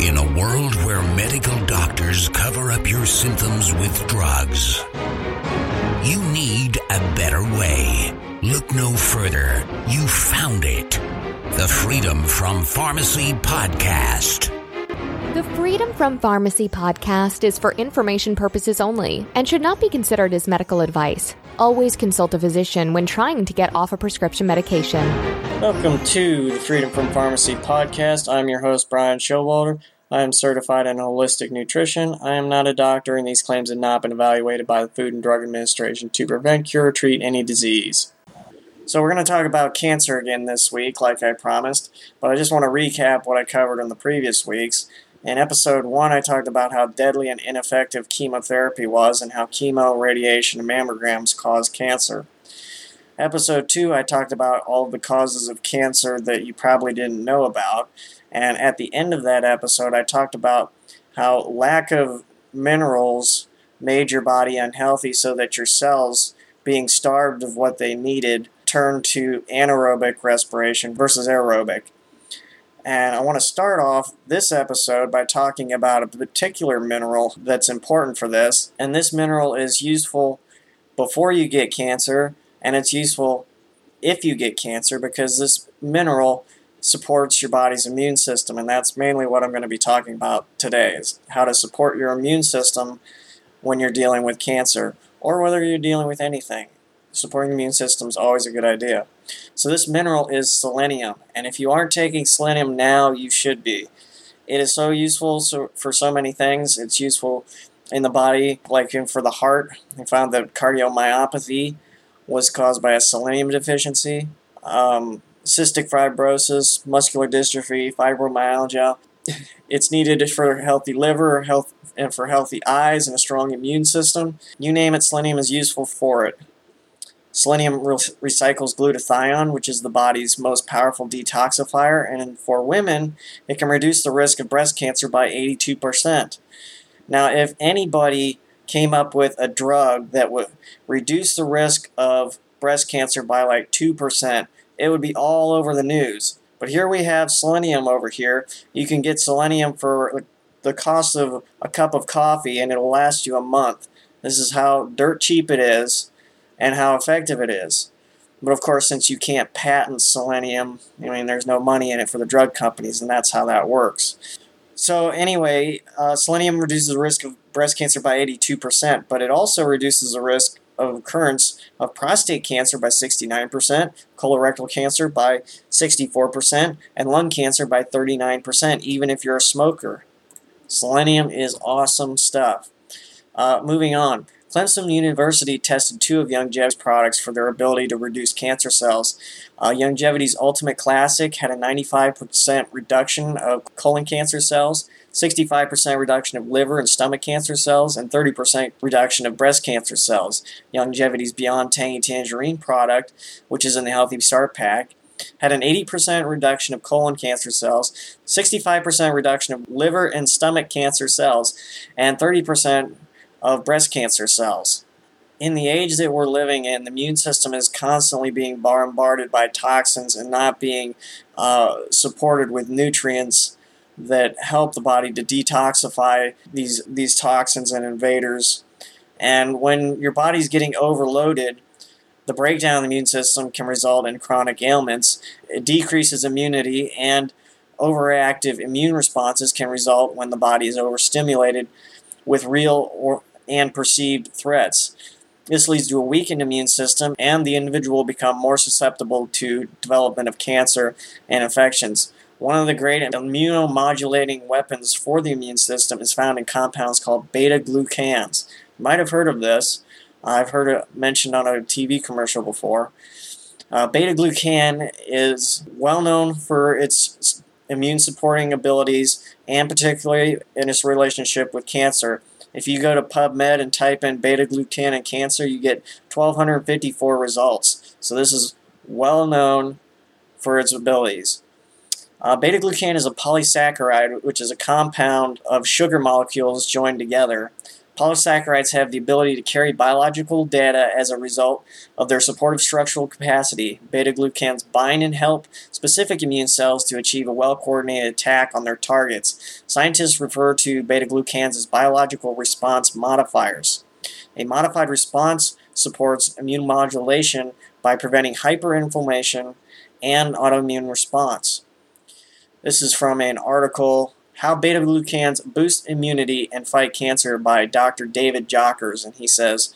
In a world where medical doctors cover up your symptoms with drugs, you need a better way. Look no further. You found it. The Freedom from Pharmacy Podcast. The Freedom from Pharmacy podcast is for information purposes only and should not be considered as medical advice. Always consult a physician when trying to get off a prescription medication. Welcome to the Freedom from Pharmacy podcast. I'm your host, Brian Showalter. I am certified in holistic nutrition. I am not a doctor, and these claims have not been evaluated by the Food and Drug Administration to prevent, cure, or treat any disease. So, we're going to talk about cancer again this week, like I promised, but I just want to recap what I covered in the previous weeks. In episode 1, I talked about how deadly and ineffective chemotherapy was and how chemo, radiation, and mammograms cause cancer. Episode 2, I talked about all the causes of cancer that you probably didn't know about. And at the end of that episode, I talked about how lack of minerals made your body unhealthy so that your cells, being starved of what they needed, turned to anaerobic respiration versus aerobic. And I want to start off this episode by talking about a particular mineral that's important for this. And this mineral is useful before you get cancer, and it's useful if you get cancer because this mineral supports your body's immune system. And that's mainly what I'm going to be talking about today is how to support your immune system when you're dealing with cancer or whether you're dealing with anything supporting the immune system is always a good idea. So this mineral is selenium, and if you aren't taking selenium now, you should be. It is so useful for so many things. It's useful in the body, like for the heart. They found that cardiomyopathy was caused by a selenium deficiency. Um, cystic fibrosis, muscular dystrophy, fibromyalgia. It's needed for healthy liver, health, and for healthy eyes and a strong immune system. You name it, selenium is useful for it. Selenium re- recycles glutathione, which is the body's most powerful detoxifier, and for women, it can reduce the risk of breast cancer by 82%. Now, if anybody came up with a drug that would reduce the risk of breast cancer by like 2%, it would be all over the news. But here we have selenium over here. You can get selenium for the cost of a cup of coffee and it'll last you a month. This is how dirt cheap it is and how effective it is. But of course, since you can't patent selenium, I mean, there's no money in it for the drug companies, and that's how that works. So, anyway, uh, selenium reduces the risk of breast cancer by 82%, but it also reduces the risk of occurrence of prostate cancer by 69%, colorectal cancer by 64%, and lung cancer by 39%, even if you're a smoker. Selenium is awesome stuff. Uh, moving on. Clemson University tested two of Youngevity's products for their ability to reduce cancer cells. Uh, Youngevity's Ultimate Classic had a 95% reduction of colon cancer cells, 65% reduction of liver and stomach cancer cells, and 30% reduction of breast cancer cells. Youngevity's Beyond Tangy Tangerine product, which is in the Healthy Start Pack, had an 80% reduction of colon cancer cells, 65% reduction of liver and stomach cancer cells, and 30% of breast cancer cells. In the age that we're living in, the immune system is constantly being bombarded by toxins and not being uh, supported with nutrients that help the body to detoxify these these toxins and invaders. And when your body's getting overloaded, the breakdown of the immune system can result in chronic ailments. It decreases immunity and overreactive immune responses can result when the body is overstimulated with real or and perceived threats. This leads to a weakened immune system, and the individual will become more susceptible to development of cancer and infections. One of the great immunomodulating weapons for the immune system is found in compounds called beta glucans. You might have heard of this. I've heard it mentioned on a TV commercial before. Uh, beta glucan is well known for its immune supporting abilities and particularly in its relationship with cancer. If you go to PubMed and type in beta glucan and cancer, you get 1,254 results. So this is well known for its abilities. Uh, beta glucan is a polysaccharide, which is a compound of sugar molecules joined together. Polysaccharides have the ability to carry biological data as a result of their supportive structural capacity. Beta glucans bind and help specific immune cells to achieve a well coordinated attack on their targets. Scientists refer to beta glucans as biological response modifiers. A modified response supports immune modulation by preventing hyperinflammation and autoimmune response. This is from an article how Beta Glucans Boost Immunity and Fight Cancer by Dr. David Jockers, and he says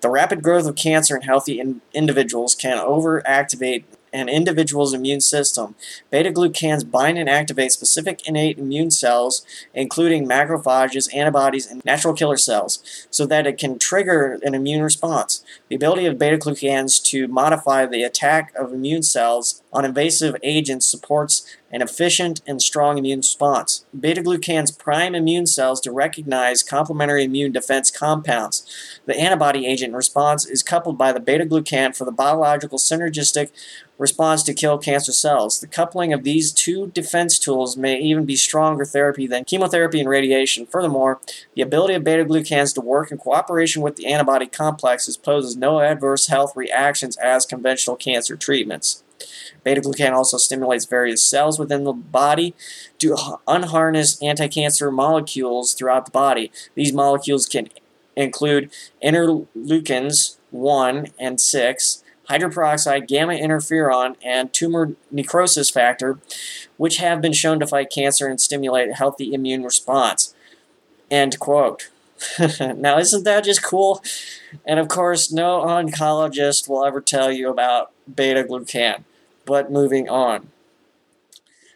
the rapid growth of cancer in healthy in individuals can overactivate an individual's immune system. Beta glucans bind and activate specific innate immune cells, including macrophages, antibodies, and natural killer cells, so that it can trigger an immune response. The ability of beta glucans to modify the attack of immune cells on invasive agents supports an efficient and strong immune response. Beta glucans prime immune cells to recognize complementary immune defense compounds. The antibody agent response is coupled by the beta glucan for the biological synergistic response to kill cancer cells. The coupling of these two defense tools may even be stronger therapy than chemotherapy and radiation. Furthermore, the ability of beta glucans to work in cooperation with the antibody complexes poses no adverse health reactions as conventional cancer treatments. Beta glucan also stimulates various cells within the body to unharness anti-cancer molecules throughout the body. These molecules can include interleukins 1 and 6, hydroperoxide, gamma interferon, and tumor necrosis factor, which have been shown to fight cancer and stimulate a healthy immune response. End quote. now, isn't that just cool? And of course, no oncologist will ever tell you about beta glucan. But moving on.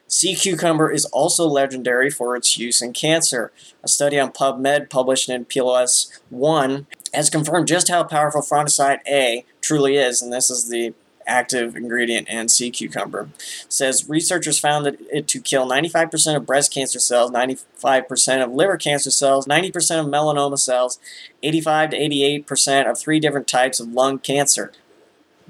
Sea cucumber is also legendary for its use in cancer. A study on PubMed published in PLOS 1 has confirmed just how powerful frondoside A truly is, and this is the active ingredient in sea cucumber. It says researchers found that it to kill 95% of breast cancer cells, 95% of liver cancer cells, 90% of melanoma cells, 85 to 88% of three different types of lung cancer.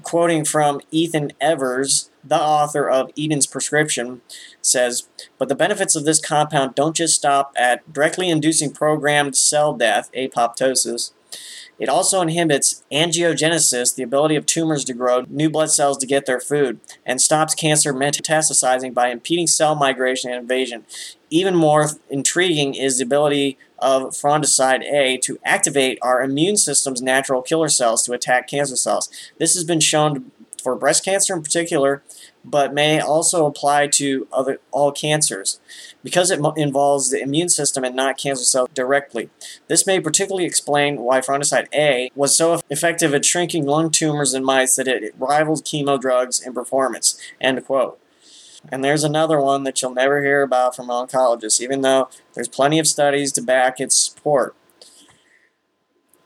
Quoting from Ethan Evers, the author of Eden's Prescription, says, But the benefits of this compound don't just stop at directly inducing programmed cell death, apoptosis. It also inhibits angiogenesis, the ability of tumors to grow new blood cells to get their food, and stops cancer metastasizing by impeding cell migration and invasion. Even more intriguing is the ability of frondoside A to activate our immune system's natural killer cells to attack cancer cells. This has been shown for breast cancer in particular but may also apply to other all cancers because it involves the immune system and not cancer cells directly. This may particularly explain why frondoside A was so effective at shrinking lung tumors in mice that it rivaled chemo drugs in performance. End quote. And there's another one that you'll never hear about from oncologists, even though there's plenty of studies to back its support.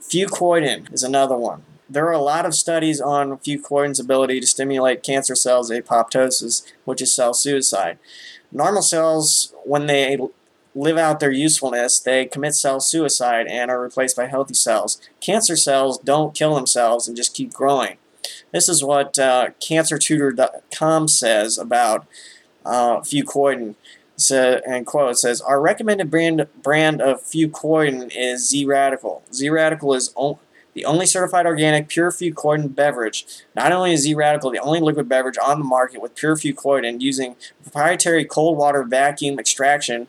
Fucoidan is another one there are a lot of studies on fucoidan's ability to stimulate cancer cells apoptosis, which is cell suicide. Normal cells, when they live out their usefulness, they commit cell suicide and are replaced by healthy cells. Cancer cells don't kill themselves and just keep growing. This is what uh, CancerTutor.com says about uh, fucoidan. So, and quote says, Our recommended brand, brand of fucoidan is Z Radical. Z Radical is the only certified organic pure fucoidan beverage. Not only is Z Radical the only liquid beverage on the market with pure fucoidan using proprietary cold water vacuum extraction,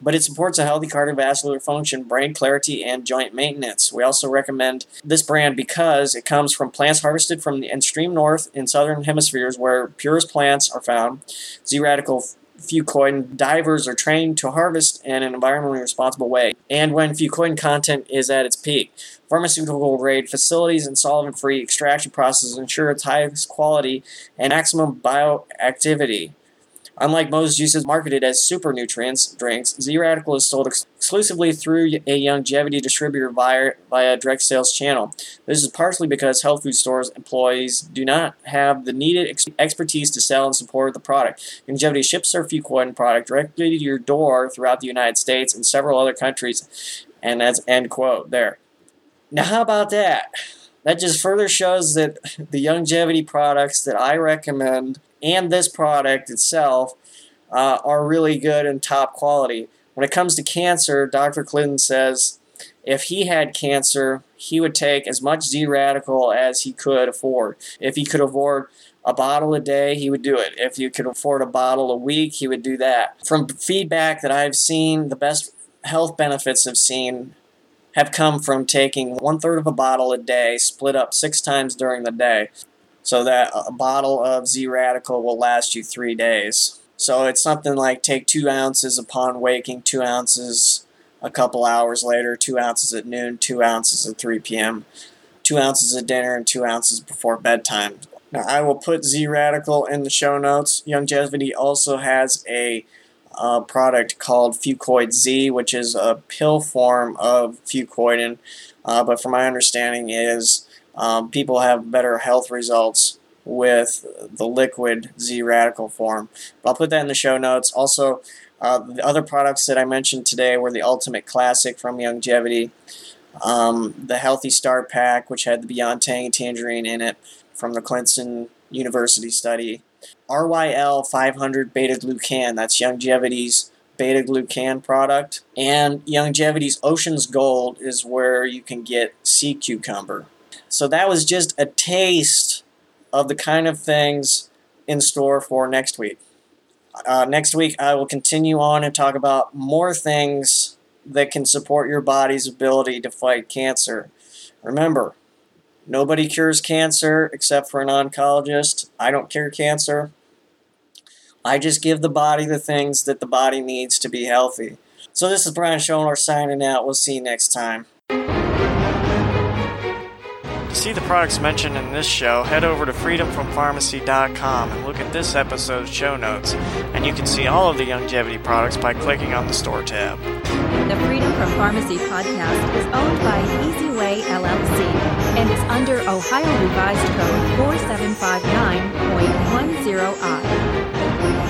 but it supports a healthy cardiovascular function, brain clarity, and joint maintenance. We also recommend this brand because it comes from plants harvested from the extreme north in southern hemispheres where purest plants are found. Z Radical fucoidan divers are trained to harvest in an environmentally responsible way, and when fucoidan content is at its peak. Pharmaceutical grade facilities and solvent free extraction processes ensure its highest quality and maximum bioactivity. Unlike most juices marketed as super nutrients drinks, Z Radical is sold ex- exclusively through a Youngevity distributor via, via direct sales channel. This is partially because health food stores employees do not have the needed ex- expertise to sell and support the product. Youngevity ships their Fucoidan product directly to your door throughout the United States and several other countries. And that's end quote there. Now, how about that? That just further shows that the Youngevity products that I recommend and this product itself uh, are really good and top quality. When it comes to cancer, Dr. Clinton says if he had cancer, he would take as much Z radical as he could afford. If he could afford a bottle a day, he would do it. If you could afford a bottle a week, he would do that. From feedback that I've seen, the best health benefits I've seen have come from taking one third of a bottle a day, split up six times during the day, so that a bottle of Z Radical will last you three days. So it's something like take two ounces upon waking, two ounces a couple hours later, two ounces at noon, two ounces at 3 p.m., two ounces at dinner, and two ounces before bedtime. Now, I will put Z Radical in the show notes. Young Youngevity also has a uh, product called Fucoid Z, which is a pill form of fucoidan, uh, but from my understanding is um, people have better health results with the liquid Z radical form. But I'll put that in the show notes. Also, uh, the other products that I mentioned today were the Ultimate Classic from Youngevity, um, the Healthy Start Pack, which had the Beyond Tangy Tangerine in it from the Clemson University study, RYL 500 beta glucan, that's Youngevity's beta glucan product, and Youngevity's Ocean's Gold is where you can get sea cucumber. So that was just a taste of the kind of things in store for next week. Uh, next week, I will continue on and talk about more things that can support your body's ability to fight cancer. Remember, nobody cures cancer except for an oncologist. I don't cure cancer. I just give the body the things that the body needs to be healthy. So this is Brian Showalter signing out. We'll see you next time. To see the products mentioned in this show, head over to freedomfrompharmacy.com and look at this episode's show notes. And you can see all of the Youngevity products by clicking on the store tab. The Freedom from Pharmacy podcast is owned by Easyway LLC and is under Ohio Revised Code 4759.10i.